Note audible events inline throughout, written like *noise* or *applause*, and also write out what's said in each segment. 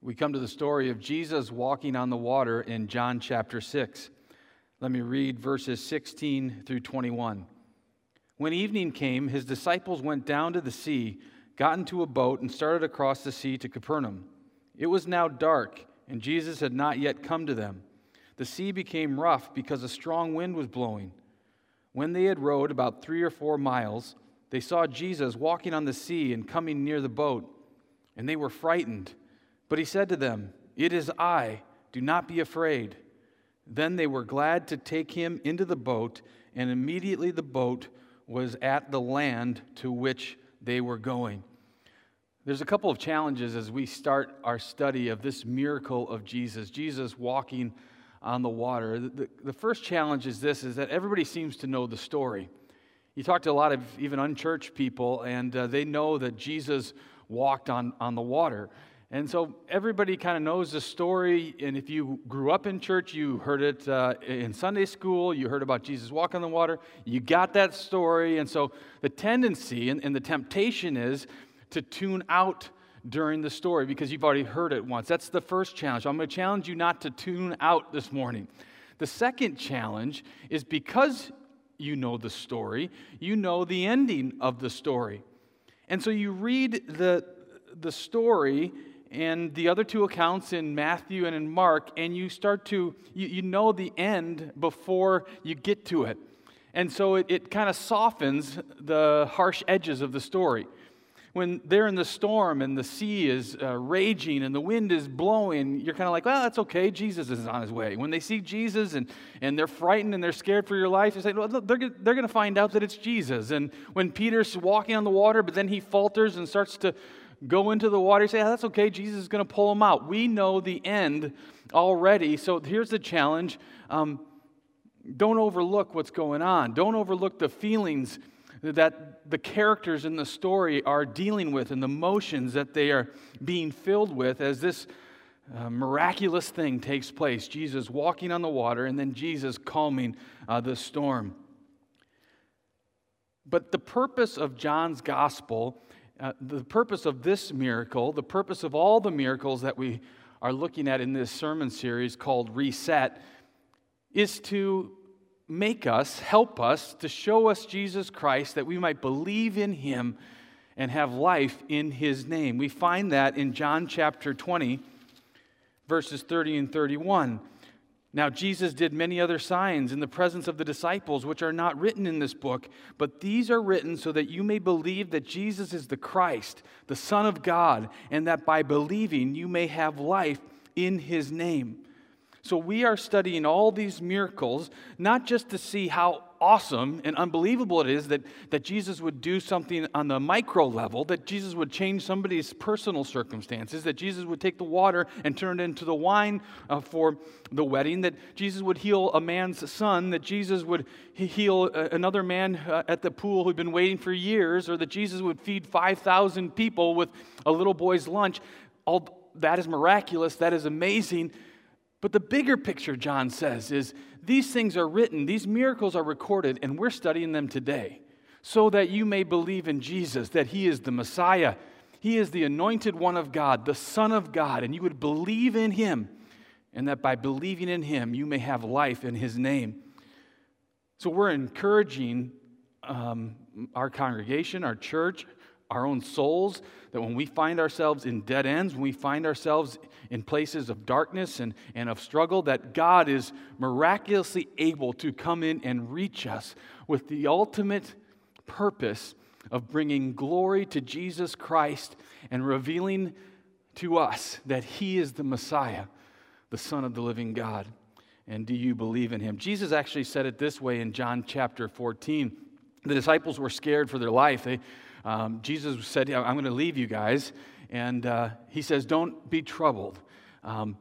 We come to the story of Jesus walking on the water in John chapter 6. Let me read verses 16 through 21. When evening came, his disciples went down to the sea, got into a boat, and started across the sea to Capernaum. It was now dark, and Jesus had not yet come to them. The sea became rough because a strong wind was blowing. When they had rowed about three or four miles, they saw Jesus walking on the sea and coming near the boat, and they were frightened. But he said to them, It is I, do not be afraid. Then they were glad to take him into the boat, and immediately the boat was at the land to which they were going. There's a couple of challenges as we start our study of this miracle of Jesus, Jesus walking on the water. The, the, the first challenge is this is that everybody seems to know the story. You talk to a lot of even unchurched people, and uh, they know that Jesus walked on, on the water. And so everybody kind of knows the story. And if you grew up in church, you heard it uh, in Sunday school, you heard about Jesus walking on the water, you got that story. And so the tendency and, and the temptation is to tune out during the story because you've already heard it once. That's the first challenge. I'm going to challenge you not to tune out this morning. The second challenge is because you know the story, you know the ending of the story. And so you read the, the story and the other two accounts in Matthew and in Mark, and you start to, you, you know the end before you get to it. And so it, it kind of softens the harsh edges of the story. When they're in the storm and the sea is uh, raging and the wind is blowing, you're kind of like, well, that's okay. Jesus is on his way. When they see Jesus and, and they're frightened and they're scared for your life, you say, well, they're, they're going to find out that it's Jesus. And when Peter's walking on the water, but then he falters and starts to go into the water. Say, oh, that's okay. Jesus is going to pull them out. We know the end already. So here's the challenge um, don't overlook what's going on, don't overlook the feelings that the characters in the story are dealing with and the emotions that they are being filled with as this uh, miraculous thing takes place Jesus walking on the water and then Jesus calming uh, the storm. But the purpose of John's gospel uh, the purpose of this miracle, the purpose of all the miracles that we are looking at in this sermon series called Reset, is to make us, help us, to show us Jesus Christ that we might believe in him and have life in his name. We find that in John chapter 20, verses 30 and 31. Now, Jesus did many other signs in the presence of the disciples, which are not written in this book, but these are written so that you may believe that Jesus is the Christ, the Son of God, and that by believing you may have life in his name. So, we are studying all these miracles, not just to see how awesome and unbelievable it is that, that Jesus would do something on the micro level, that Jesus would change somebody's personal circumstances, that Jesus would take the water and turn it into the wine uh, for the wedding, that Jesus would heal a man's son, that Jesus would heal uh, another man uh, at the pool who'd been waiting for years, or that Jesus would feed 5,000 people with a little boy's lunch. All that is miraculous, that is amazing. But the bigger picture, John says, is these things are written, these miracles are recorded, and we're studying them today so that you may believe in Jesus, that He is the Messiah. He is the anointed one of God, the Son of God, and you would believe in Him, and that by believing in Him, you may have life in His name. So we're encouraging um, our congregation, our church, our own souls, that when we find ourselves in dead ends, when we find ourselves in places of darkness and, and of struggle, that God is miraculously able to come in and reach us with the ultimate purpose of bringing glory to Jesus Christ and revealing to us that He is the Messiah, the Son of the living God. And do you believe in Him? Jesus actually said it this way in John chapter 14. The disciples were scared for their life. They, um, Jesus said, I'm going to leave you guys. And uh, he says, Don't be troubled. Um,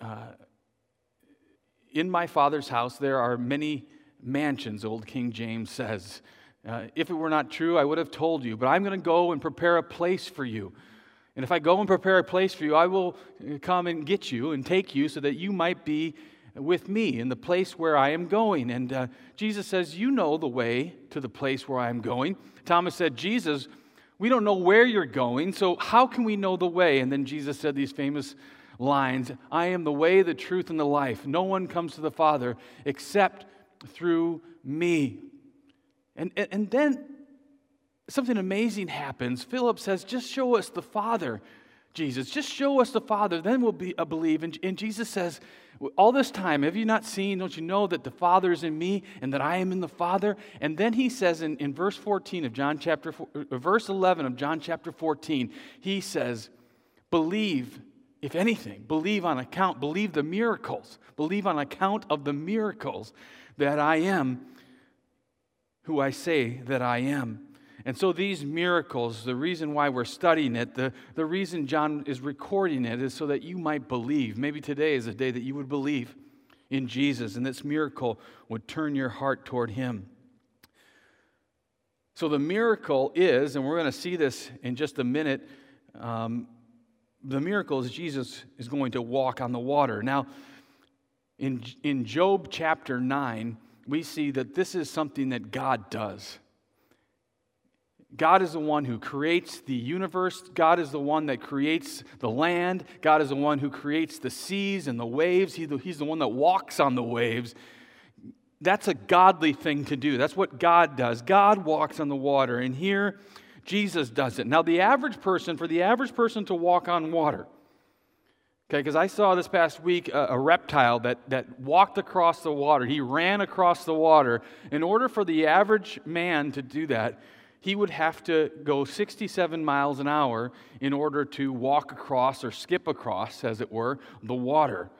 uh, in my Father's house, there are many mansions, old King James says. Uh, if it were not true, I would have told you, but I'm going to go and prepare a place for you. And if I go and prepare a place for you, I will uh, come and get you and take you so that you might be with me in the place where I am going. And uh, Jesus says, You know the way to the place where I am going. Thomas said, Jesus, We don't know where you're going, so how can we know the way? And then Jesus said these famous lines I am the way, the truth, and the life. No one comes to the Father except through me. And, and, and then something amazing happens. Philip says, Just show us the Father, Jesus. Just show us the Father, then we'll be, uh, believe. And, and Jesus says, All this time, have you not seen? Don't you know that the Father is in me and that I am in the Father? And then he says in, in verse 14 of John chapter, uh, verse 11 of John chapter 14, he says, Believe if anything, believe on account, believe the miracles, believe on account of the miracles that I am who I say that I am. And so, these miracles, the reason why we're studying it, the, the reason John is recording it is so that you might believe. Maybe today is a day that you would believe in Jesus and this miracle would turn your heart toward Him. So, the miracle is, and we're going to see this in just a minute, um, the miracle is Jesus is going to walk on the water. Now, in, in Job chapter 9, we see that this is something that God does. God is the one who creates the universe. God is the one that creates the land. God is the one who creates the seas and the waves. He, he's the one that walks on the waves. That's a godly thing to do. That's what God does. God walks on the water. And here, Jesus does it. Now, the average person, for the average person to walk on water, okay, because I saw this past week a, a, reptile that, that walked across the water. He ran across the water. In order for the average man to do that, he would have to go 67 miles an hour in order to walk across or skip across, as it were, the water.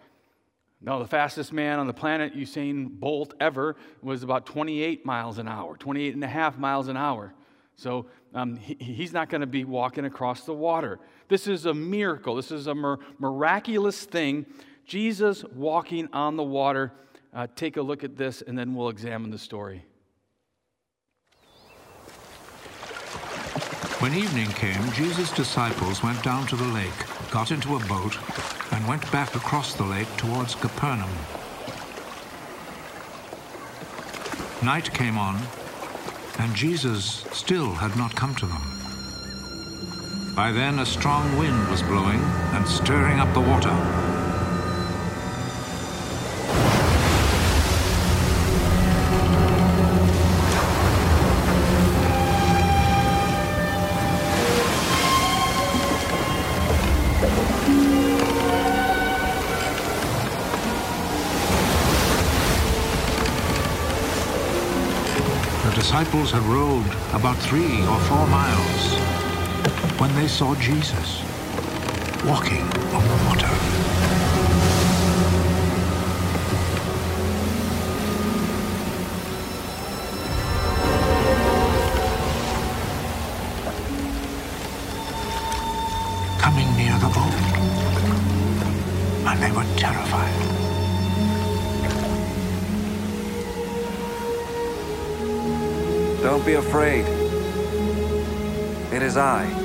Now, the fastest man on the planet, Usain Bolt, ever was about 28 miles an hour, 28 and a half miles an hour. So um, he, he's not going to be walking across the water. This is a miracle. This is a mir- miraculous thing. Jesus walking on the water. Uh, take a look at this, and then we'll examine the story. When evening came, Jesus' disciples went down to the lake, got into a boat, and went back across the lake towards Capernaum. Night came on, and Jesus still had not come to them. By then a strong wind was blowing and stirring up the water. Disciples had rowed about three or four miles when they saw Jesus walking on the water. Be afraid. It is I.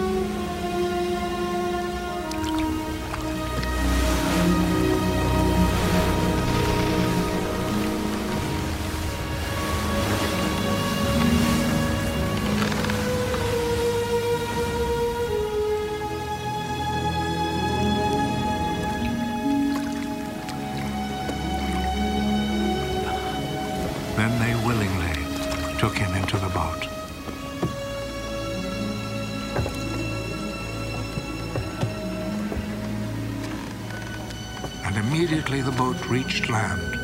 reached land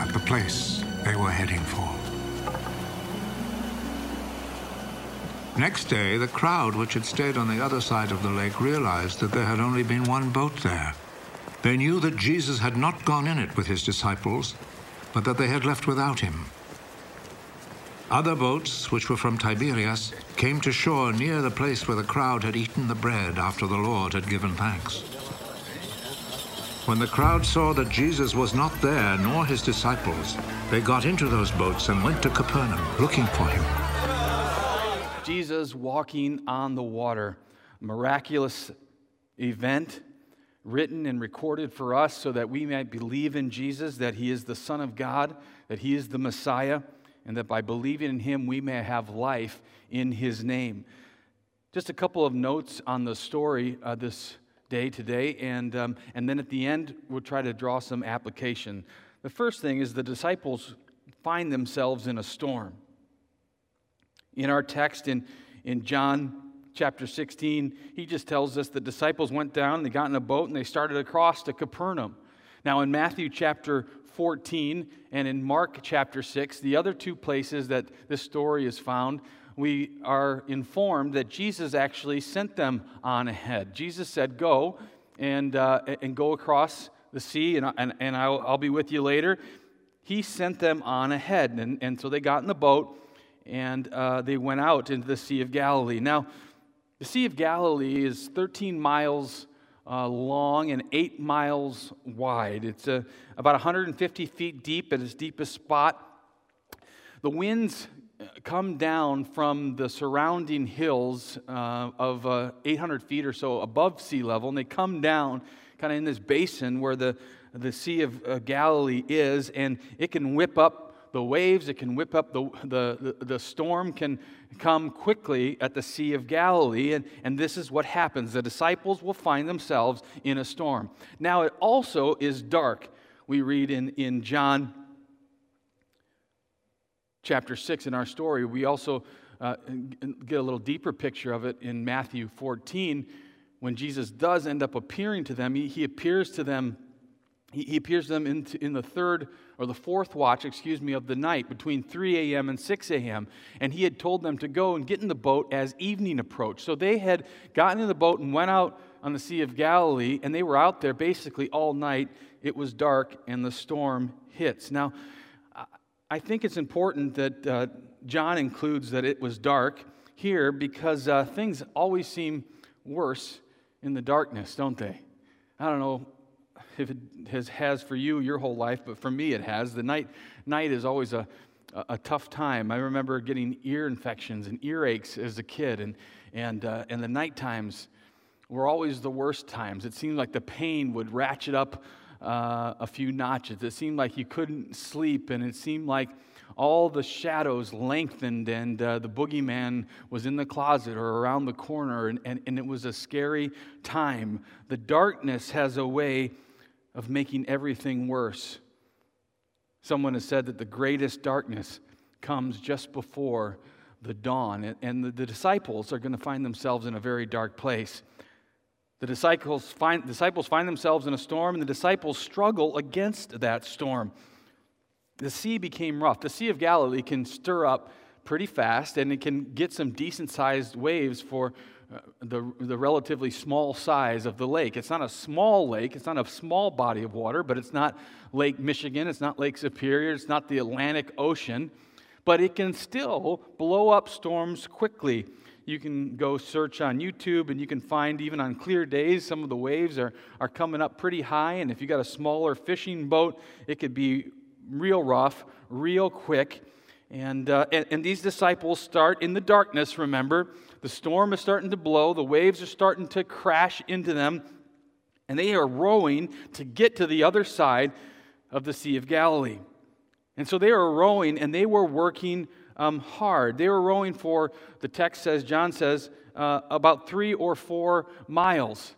at the place they were heading for. Next day, the crowd which had stayed on the other side of the lake realized that there had only been one boat there. They knew that Jesus had not gone in it with his disciples, but that they had left without him. Other boats, which were from Tiberias, came to shore near the place where the crowd had eaten the bread after the Lord had given thanks. When the crowd saw that Jesus was not there, nor his disciples, they got into those boats and went to Capernaum looking for him. Jesus walking on the water, miraculous event written and recorded for us so that we might believe in Jesus, that he is the Son of God, that he is the Messiah, and that by believing in him we may have life in his name. Just a couple of notes on the story uh, this day today, and, um, and then at the end, we'll try to draw some application. The first thing is the disciples find themselves in a storm. In our text in, in John chapter 16, he just tells us the disciples went down, they got in a boat, and they started across to Capernaum. Now, in Matthew chapter 14 and in Mark chapter 6, the other two places that this story is found, we are informed that Jesus actually sent them on ahead. Jesus said, Go and, uh, and go across the sea, and, and, and I'll, I'll, be with you later. He sent them on ahead. And, and so they got in the boat and uh, they went out into the Sea of Galilee. Now, the Sea of Galilee is 13 miles uh, long and 8 miles wide. It's uh, about 150 feet deep at its deepest spot. The winds come down from the surrounding hills uh, of uh, 800 feet or so above sea level, and they come down kind of in this basin where the, the Sea of uh, Galilee is, and it can whip up the waves, it can whip up the, the, the, the storm can come quickly at the Sea of Galilee, and, and this is what happens. The disciples will find themselves in a storm. Now, it also is dark. We read in, in John chapter 6 in our story. We also uh, get a little deeper picture of it in Matthew 14 when Jesus does end up appearing to them. He, he appears to them. He, appears to them in, in the third or the fourth watch, excuse me, of the night between 3 a.m. and 6 a.m. And he had told them to go and get in the boat as evening approached. So they had gotten in the boat and went out on the Sea of Galilee, and they were out there basically all night. It was dark, and the storm hits. Now, I think it's important that uh, John includes that it was dark here because uh, things always seem worse in the darkness, don't they? I don't know if it has, has for you your whole life, but for me it has. The night, night is always a, a, a tough time. I remember getting ear infections and earaches as a kid, and, and, uh, and the night times were always the worst times. It seemed like the pain would ratchet up uh, a few notches. It seemed like you couldn't sleep, and it seemed like all the shadows lengthened, and uh, the boogeyman was in the closet or around the corner, and, and, and it was a scary time. The darkness has a way of making everything worse. Someone has said that the greatest darkness comes just before the dawn, and the, the disciples are going to find themselves in a very dark place. The disciples find, disciples find themselves in a storm, and the disciples struggle against that storm. The sea became rough. The Sea of Galilee can stir up pretty fast, and it can get some decent sized waves for uh, the, the relatively small size of the lake. It's not a small lake, it's not a small body of water, but it's not Lake Michigan, it's not Lake Superior, it's not the Atlantic Ocean, but it can still blow up storms quickly. You can go search on YouTube and you can find, even on clear days, some of the waves are, are coming up pretty high. And if you got a smaller fishing boat, it could be real rough, real quick. And, uh, and, and these disciples start in the darkness, remember. The storm is starting to blow, the waves are starting to crash into them, and they are rowing to get to the other side of the Sea of Galilee. And so they are rowing and they were working um, hard. They were rowing for, the text says, John says, uh, about three or four miles.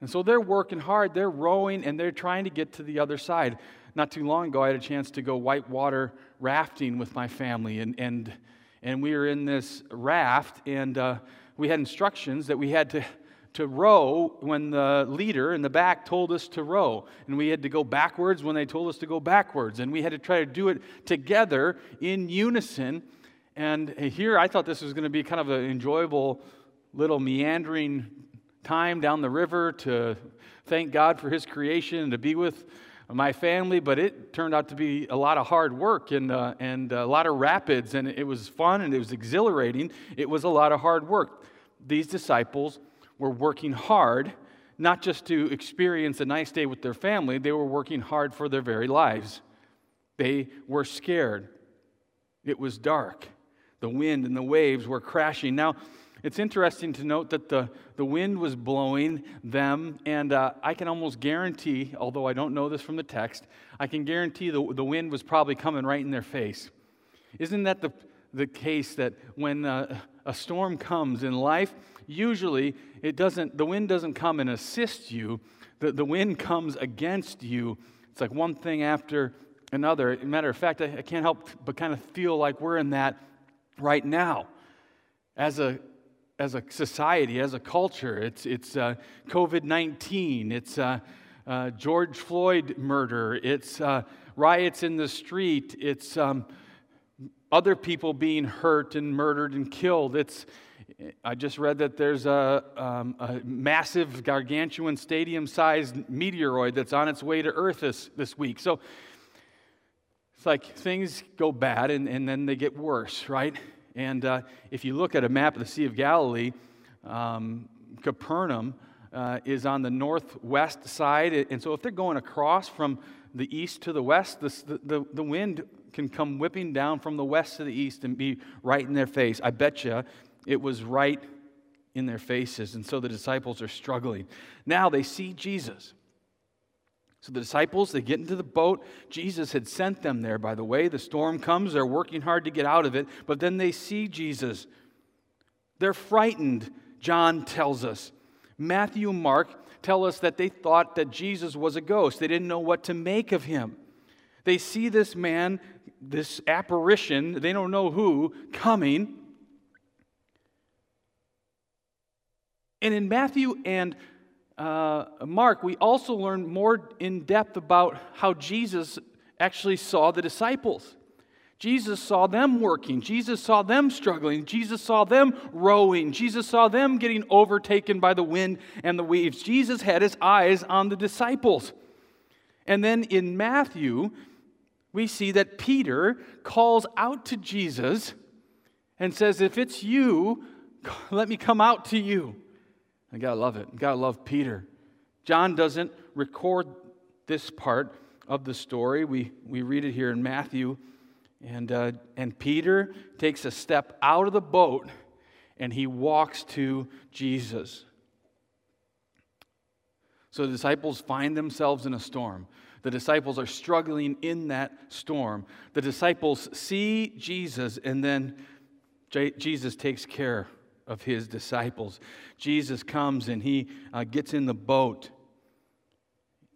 And so they're working hard, they're rowing, and they're trying to get to the other side. Not too long ago, I had a chance to go whitewater rafting with my family, and, and, and we were in this raft, and uh, we had instructions that we had to to row when the leader in the back told us to row. And we had to go backwards when they told us to go backwards. And we had to try to do it together in unison. And here I thought this was going to be kind of an enjoyable little meandering time down the river to thank God for His creation and to be with my family, but it turned out to be a lot of hard work and, uh, and a lot of rapids, and it was fun and it was exhilarating. It was a lot of hard work. These disciples were working hard, not just to experience a nice day with their family, they were working hard for their very lives. They were scared. It was dark. The wind and the waves were crashing. Now, it's interesting to note that the, the wind was blowing them, and uh, I can almost guarantee, although I don't know this from the text, I can guarantee the, the wind was probably coming right in their face. Isn't that the, the case that when uh, a storm comes in life, usually it doesn't, the wind doesn't come and assist you, the, the wind comes against you. It's like one thing after another. matter of fact, I, I can't help but kind of feel like we're in that right now. As a, as a society, as a culture, it's, it's uh, COVID 19, it's uh, uh, George Floyd murder, it's uh, riots in the street, it's um, other people being hurt and murdered and killed. It's, I just read that there's a, um, a massive gargantuan stadium sized meteoroid that's on its way to Earth this, this week. So it's like things go bad and, and then they get worse, right? And uh, if you look at a map of the Sea of Galilee, um, Capernaum uh, is on the northwest side. And so if they're going across from the east to the west, the, the, the wind can come whipping down from the west to the east and be right in their face. I bet you it was right in their faces. And so the disciples are struggling. Now they see Jesus. So the disciples, they get into the boat. Jesus had sent them there, by the way. The storm comes, they're working hard to get out of it, but then they see Jesus. They're frightened, John tells us. Matthew and Mark tell us that they thought that Jesus was a ghost. They didn't know what to make of him. They see this man, this apparition, they don't know who, coming. And in Matthew and uh, Mark, we also learn more in depth about how Jesus actually saw the disciples. Jesus saw them working. Jesus saw them struggling. Jesus saw them rowing. Jesus saw them getting overtaken by the wind and the waves. Jesus had his eyes on the disciples. And then in Matthew, we see that Peter calls out to Jesus and says, If it's you, *laughs* let me come out to you. I gotta love it. Gotta love Peter. John doesn't record this part of the story. We, we read it here in Matthew. And, uh, and Peter takes a step out of the boat and he walks to Jesus. So the disciples find themselves in a storm. The disciples are struggling in that storm. The disciples see Jesus, and then J- Jesus takes care of his disciples. Jesus comes and he uh, gets in the boat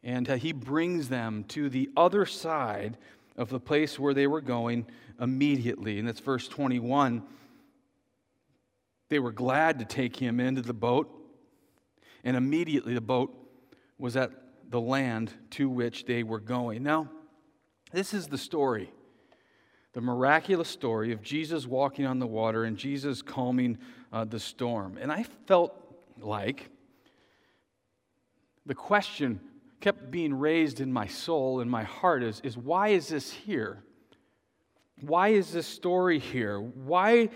and uh, he brings them to the other side of the place where they were going immediately. And that's verse 21. They were glad to take him into the boat, and immediately the boat was at the land to which they were going. Now, this is the story the miraculous story of Jesus walking on the water and Jesus calming uh, the storm. And I felt like the question kept being raised in my soul and my heart is, is why is this here? Why is this story here? Why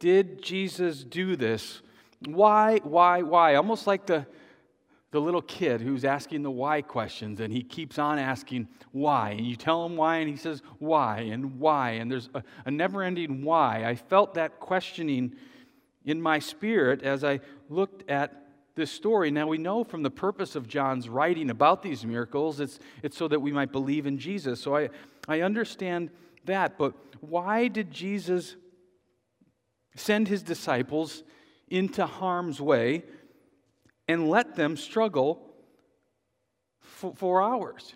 did Jesus do this? Why, why, why? Almost like the, the little kid who's asking the why questions and he keeps on asking why. And you tell him why and he says why and why. And there's a, a never ending why. I felt that questioning in my spirit as I looked at this story. Now, we know from the purpose of John's writing about these miracles, it's, it's so that we might believe in Jesus. So I, I understand that. But why did Jesus send his disciples into harm's way and let them struggle for, for hours?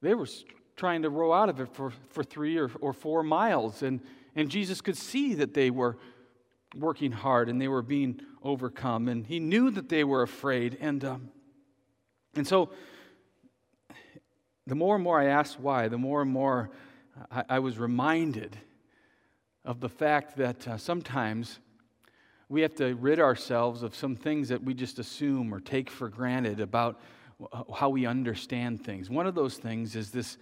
They were trying to row out of it for, for three or, or four miles, and, and Jesus could see that they were working hard and they were being overcome. And he knew that they were afraid. And, um, and so the more and more I asked why, the more and more I, I was reminded of the fact that uh, sometimes we have to rid ourselves of some things that we just assume or take for granted about how we understand things. One of those things is this,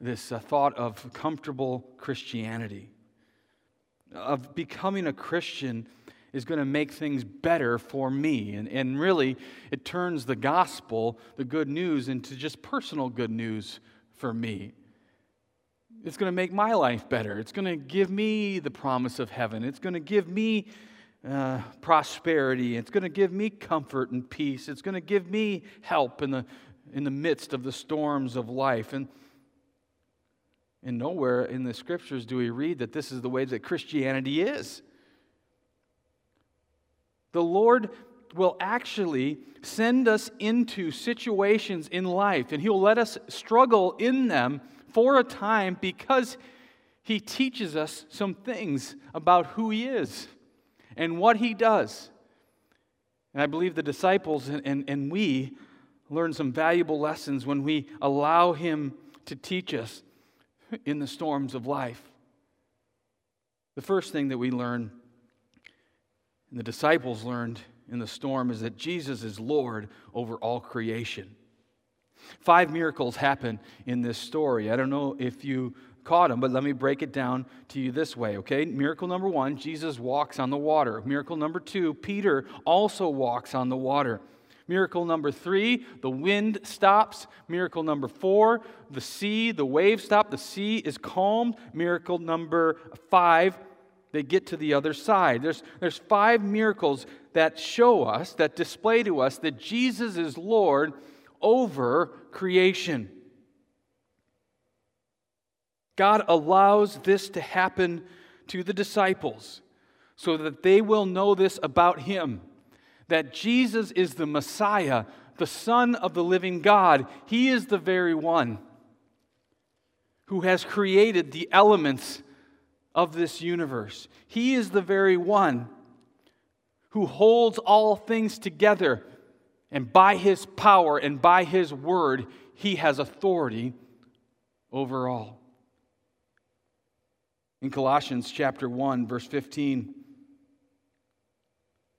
this uh, thought of comfortable Christianity of becoming a Christian is going to make things better for me. And, and really, it turns the gospel, the good news, into just personal good news for me. It's going to make my life better. It's going to give me the promise of heaven. It's going to give me uh, prosperity. It's going to give me comfort and peace. It's going to give me help in the, in the midst of the storms of life. And and nowhere in the scriptures do we read that this is the way that Christianity is. The Lord will actually send us into situations in life, and He'll let us struggle in them for a time because He teaches us some things about who He is and what He does. And I believe the disciples and, and, and we learn some valuable lessons when we allow Him to teach us *laughs* in the storms of life. The first thing that we learn, and the disciples learned in the storm, is that Jesus is Lord over all creation. Five miracles happen in this story. I don't know if you caught them, but let me break it down to you this way, okay? Miracle number one, Jesus walks on the water. Miracle number two, Peter also walks on the water. Miracle number three, the wind stops. Miracle number four, the sea, the waves stop. The sea is calmed. Miracle number five, they get to the other side. There's, there's five miracles that show us, that display to us that Jesus is Lord over creation. God allows this to happen to the disciples so that they will know this about Him that Jesus is the Messiah, the Son of the living God. He is the very one who has created the elements of this universe. He is the very one who holds all things together, and by his power and by his word, he has authority over all. In Colossians chapter 1 verse 15,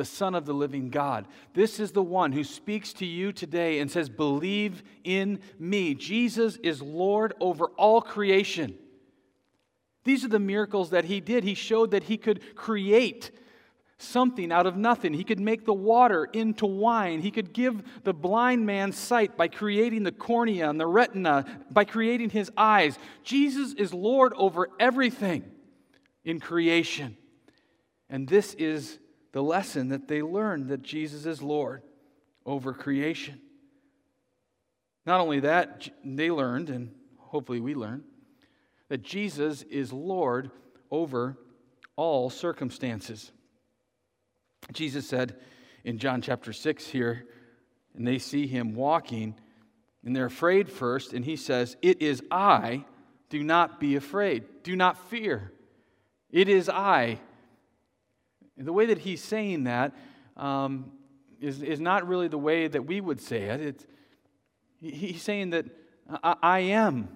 the Son of the living God. This is the one who speaks to you today and says, Believe in me. Jesus is Lord over all creation. These are the miracles that he did. He showed that he could create something out of nothing. He could make the water into wine. He could give the blind man sight by creating the cornea and the retina, by creating his eyes. Jesus is Lord over everything in creation. And this is the lesson that they learned that Jesus is Lord over creation. Not only that, they learned, and hopefully we learn, that Jesus is Lord over all circumstances. Jesus said in John chapter 6 here, and they see him walking, and they're afraid first, and he says, It is I, do not be afraid, do not fear. It is I, and the way that he's saying that um, is is, not really the way that we would say it. It's, he's saying that I, I am.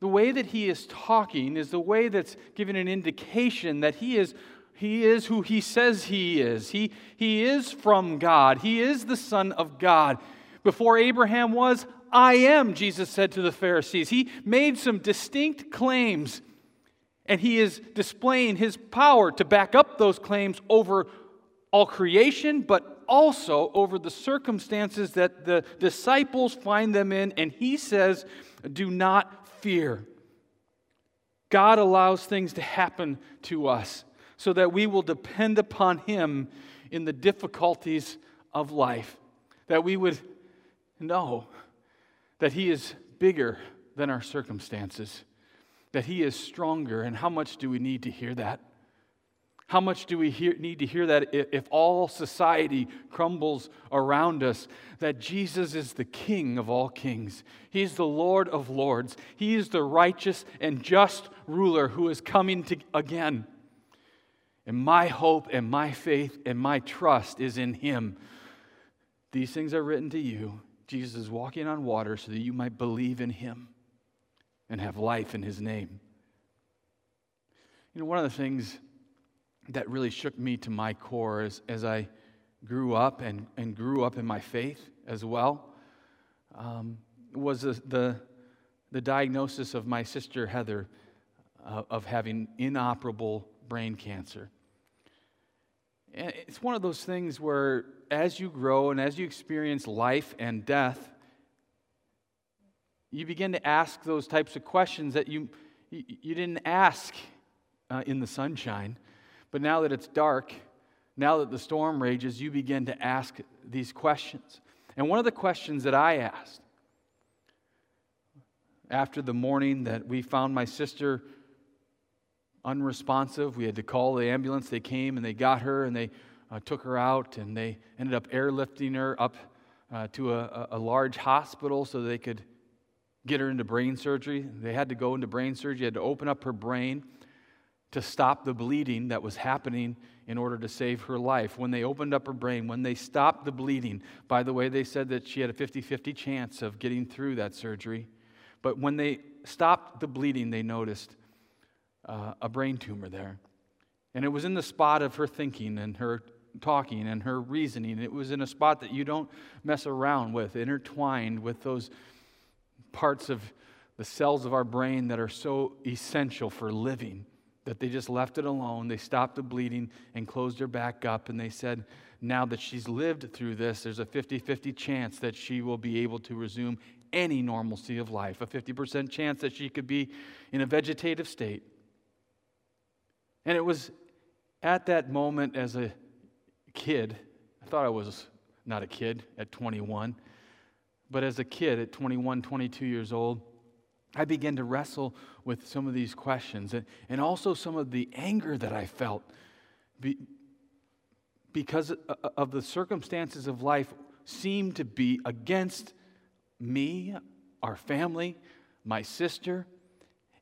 The way that he is talking is the way that's giving an indication that he is he is who he says he is. He, he is from God. He is the Son of God. Before Abraham was, I am, Jesus said to the Pharisees. He made some distinct claims and he is displaying his power to back up those claims over all creation, but also over the circumstances that the disciples find them in. And he says, Do not fear. God allows things to happen to us so that we will depend upon him in the difficulties of life, that we would know that he is bigger than our circumstances that He is stronger. And how much do we need to hear that? How much do we hear, need to hear that if all society crumbles around us? That Jesus is the King of all kings. He's the Lord of lords. He is the righteous and just ruler who is coming to, again. And my hope and my faith and my trust is in Him. These things are written to you. Jesus is walking on water so that you might believe in Him and have life in his name. You know, one of the things that really shook me to my core as, as I grew up and, and grew up in my faith as well um, was the, the, the, diagnosis of my sister Heather uh, of having inoperable brain cancer. And it's one of those things where as you grow and as you experience life and death, You begin to ask those types of questions that you, you didn't ask uh, in the sunshine. But now that it's dark, now that the storm rages, you begin to ask these questions. And one of the questions that I asked after the morning that we found my sister unresponsive, we had to call the ambulance. They came and they got her and they uh, took her out and they ended up airlifting her up uh, to a, a, large hospital so they could get her into brain surgery. They had to go into brain surgery, had to open up her brain to stop the bleeding that was happening in order to save her life. When they opened up her brain, when they stopped the bleeding, by the way, they said that she had a 50 50 chance of getting through that surgery. But when they stopped the bleeding, they noticed uh, a brain tumor there. And it was in the spot of her thinking and her talking and her reasoning. It was in a spot that you don't mess around with, intertwined with those parts of the cells of our brain that are so essential for living that they just left it alone. They stopped the bleeding and closed her back up. And they said, now that she's lived through this, there's a 50 50 chance that she will be able to resume any normalcy of life, a 50% chance that she could be in a vegetative state. And it was at that moment as a kid, I thought I was not a kid at 21, but as a kid at 21, 22 years old, I began to wrestle with some of these questions and, and also some of the anger that I felt be, because of the circumstances of life seemed to be against me, our family, my sister.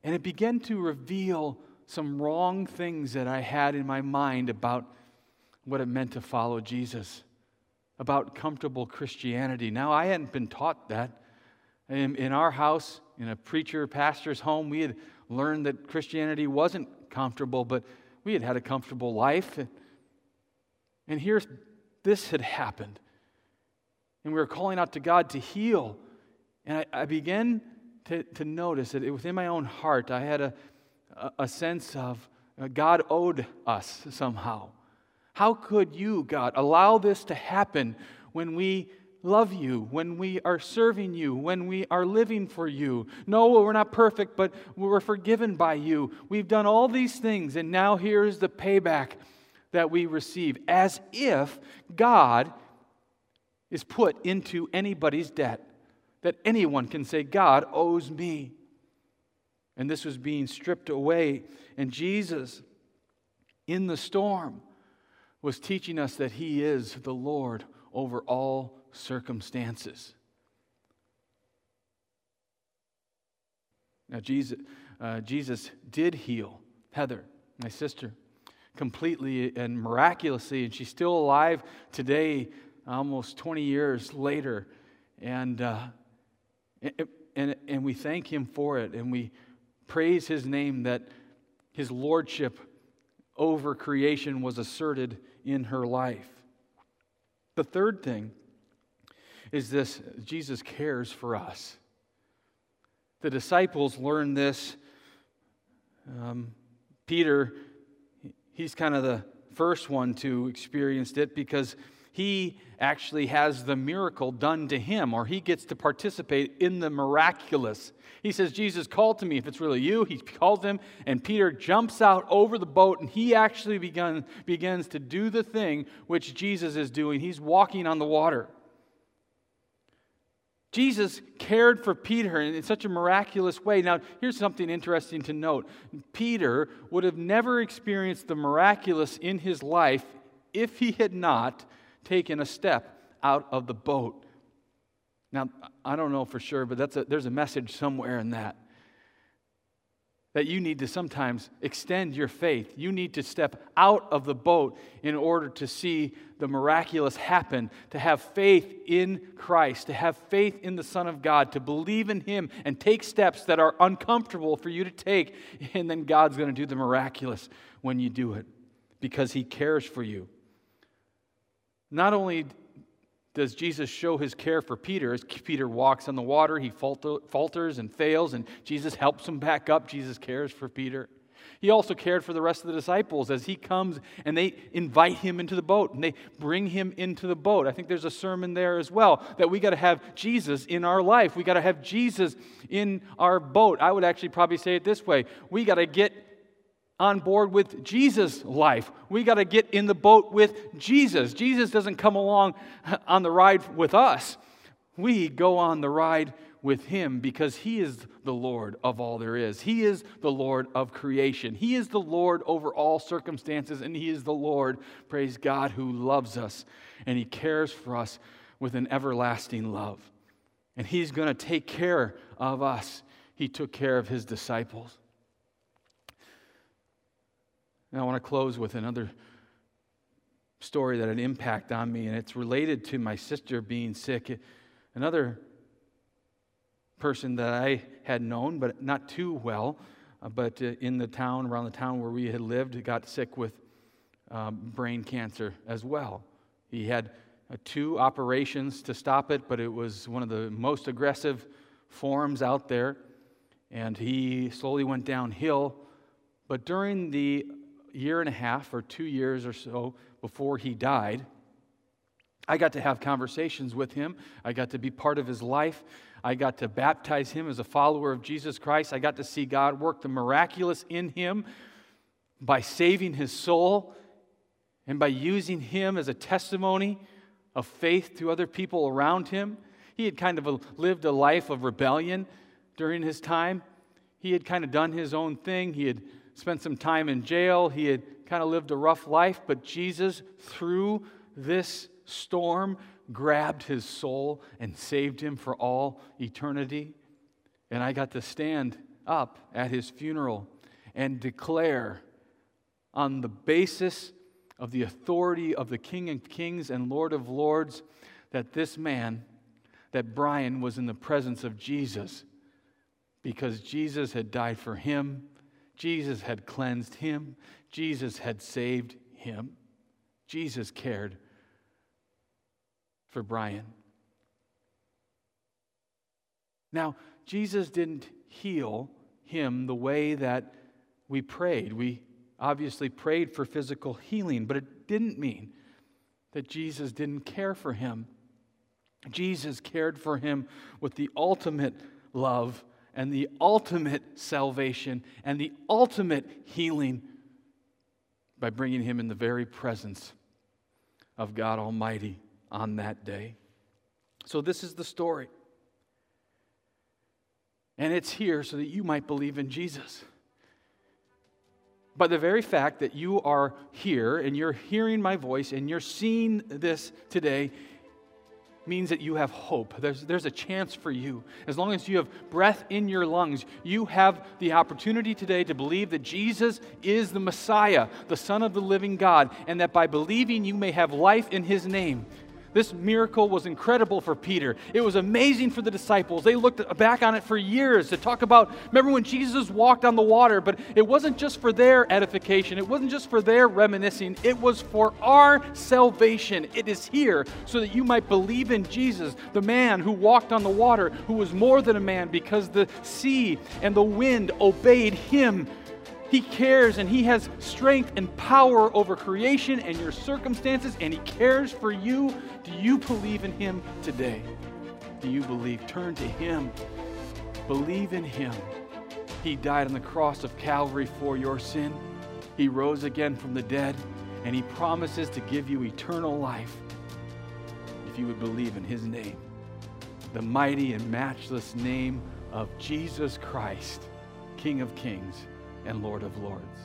And it began to reveal some wrong things that I had in my mind about what it meant to follow Jesus, about comfortable Christianity. Now, I hadn't been taught that. In, in our house, in a preacher pastor's home, we had learned that Christianity wasn't comfortable, but we had had a comfortable life. And here, this had happened. And we were calling out to God to heal. And I, I began to, to notice that within my own heart, I had a, a, a sense of uh, God owed us somehow. How could you, God, allow this to happen when we love you, when we are serving you, when we are living for you. No, we're not perfect, but we're forgiven by you. We've done all these things, and now here's the payback that we receive as if God is put into anybody's debt, that anyone can say, God owes me. And this was being stripped away. And Jesus, in the storm, was teaching us that He is the Lord over all circumstances. Now, Jesus, uh, Jesus did heal Heather, my sister, completely and miraculously, and she's still alive today, almost 20 years later. And, uh, and, and we thank Him for it, and we praise His name that His lordship over creation was asserted in her life. The third thing is this Jesus cares for us. The disciples learned this. Um, Peter, he's kind of the first one to experience it because he actually has the miracle done to him, or he gets to participate in the miraculous. He says, Jesus called to me. If it's really you, he calls him, and Peter jumps out over the boat, and he actually begun, begins to do the thing which Jesus is doing. He's walking on the water. Jesus cared for Peter in such a miraculous way. Now, here's something interesting to note Peter would have never experienced the miraculous in his life if he had not taken a step out of the boat. Now, I don't know for sure, but that's a, there's a message somewhere in that that you need to sometimes extend your faith. You need to step out of the boat in order to see the miraculous happen, to have faith in Christ, to have faith in the Son of God, to believe in Him and take steps that are uncomfortable for you to take. *laughs* And then God's going to do the miraculous when you do it because He cares for you. Not only does Jesus show his care for Peter. As Peter walks on the water, he falters and fails, and Jesus helps him back up. Jesus cares for Peter. He also cared for the rest of the disciples as he comes and they invite him into the boat and they bring him into the boat. I think there's a sermon there as well that we got to have Jesus in our life. We got to have Jesus in our boat. I would actually probably say it this way we got to get on board with Jesus' life. We got to get in the boat with Jesus. Jesus doesn't come along *laughs* on the ride with us, we go on the ride with him because he is the Lord of all there is. He is the Lord of creation. He is the Lord over all circumstances, and he is the Lord, praise God, who loves us and he cares for us with an everlasting love. And he's going to take care of us. He took care of his disciples. And I want to close with another story that had an impact on me, and it's related to my sister being sick. Another person that I had known, but not too well, uh, but uh, in the town, around the town where we had lived, got sick with um, brain cancer as well. He had uh, two operations to stop it, but it was one of the most aggressive forms out there, and he slowly went downhill. But during the year and a half or two years or so before he died, I got to have conversations with him. I got to be part of his life. I got to baptize him as a follower of Jesus Christ. I got to see God work the miraculous in him by saving his soul and by using him as a testimony of faith to other people around him. He had kind of lived a life of rebellion during his time. He had kind of done his own thing. He had spent some time in jail. He had kind of lived a rough life, but Jesus, through this storm, grabbed his soul and saved him for all eternity. And I got to stand up at his funeral and declare on the basis of the authority of the King of Kings and Lord of Lords that this man, that Brian was in the presence of Jesus because Jesus had died for him, Jesus had cleansed him, Jesus had saved him, Jesus cared for Brian. Now, Jesus didn't heal him the way that we prayed. We obviously prayed for physical healing, but it didn't mean that Jesus didn't care for him. Jesus cared for him with the ultimate love and the ultimate salvation and the ultimate healing by bringing him in the very presence of God Almighty on that day. So, this is the story. And it's here so that you might believe in Jesus. By the very fact that you are here and you're hearing my voice and you're seeing this today, means that you have hope. There's, there's a chance for you. As long as you have breath in your lungs, you have the opportunity today to believe that Jesus is the Messiah, the Son of the living God, and that by believing you may have life in his name. This miracle was incredible for Peter. It was amazing for the disciples. They looked back on it for years to talk about, remember when Jesus walked on the water, but it wasn't just for their edification, it wasn't just for their reminiscing, it was for our salvation. It is here so that you might believe in Jesus, the man who walked on the water, who was more than a man because the sea and the wind obeyed him he cares and He has strength and power over creation and your circumstances, and He cares for you. Do you believe in Him today? Do you believe? Turn to Him. Believe in Him. He died on the cross of Calvary for your sin. He rose again from the dead, and He promises to give you eternal life if you would believe in His name. The mighty and matchless name of Jesus Christ, King of Kings and Lord of Lords.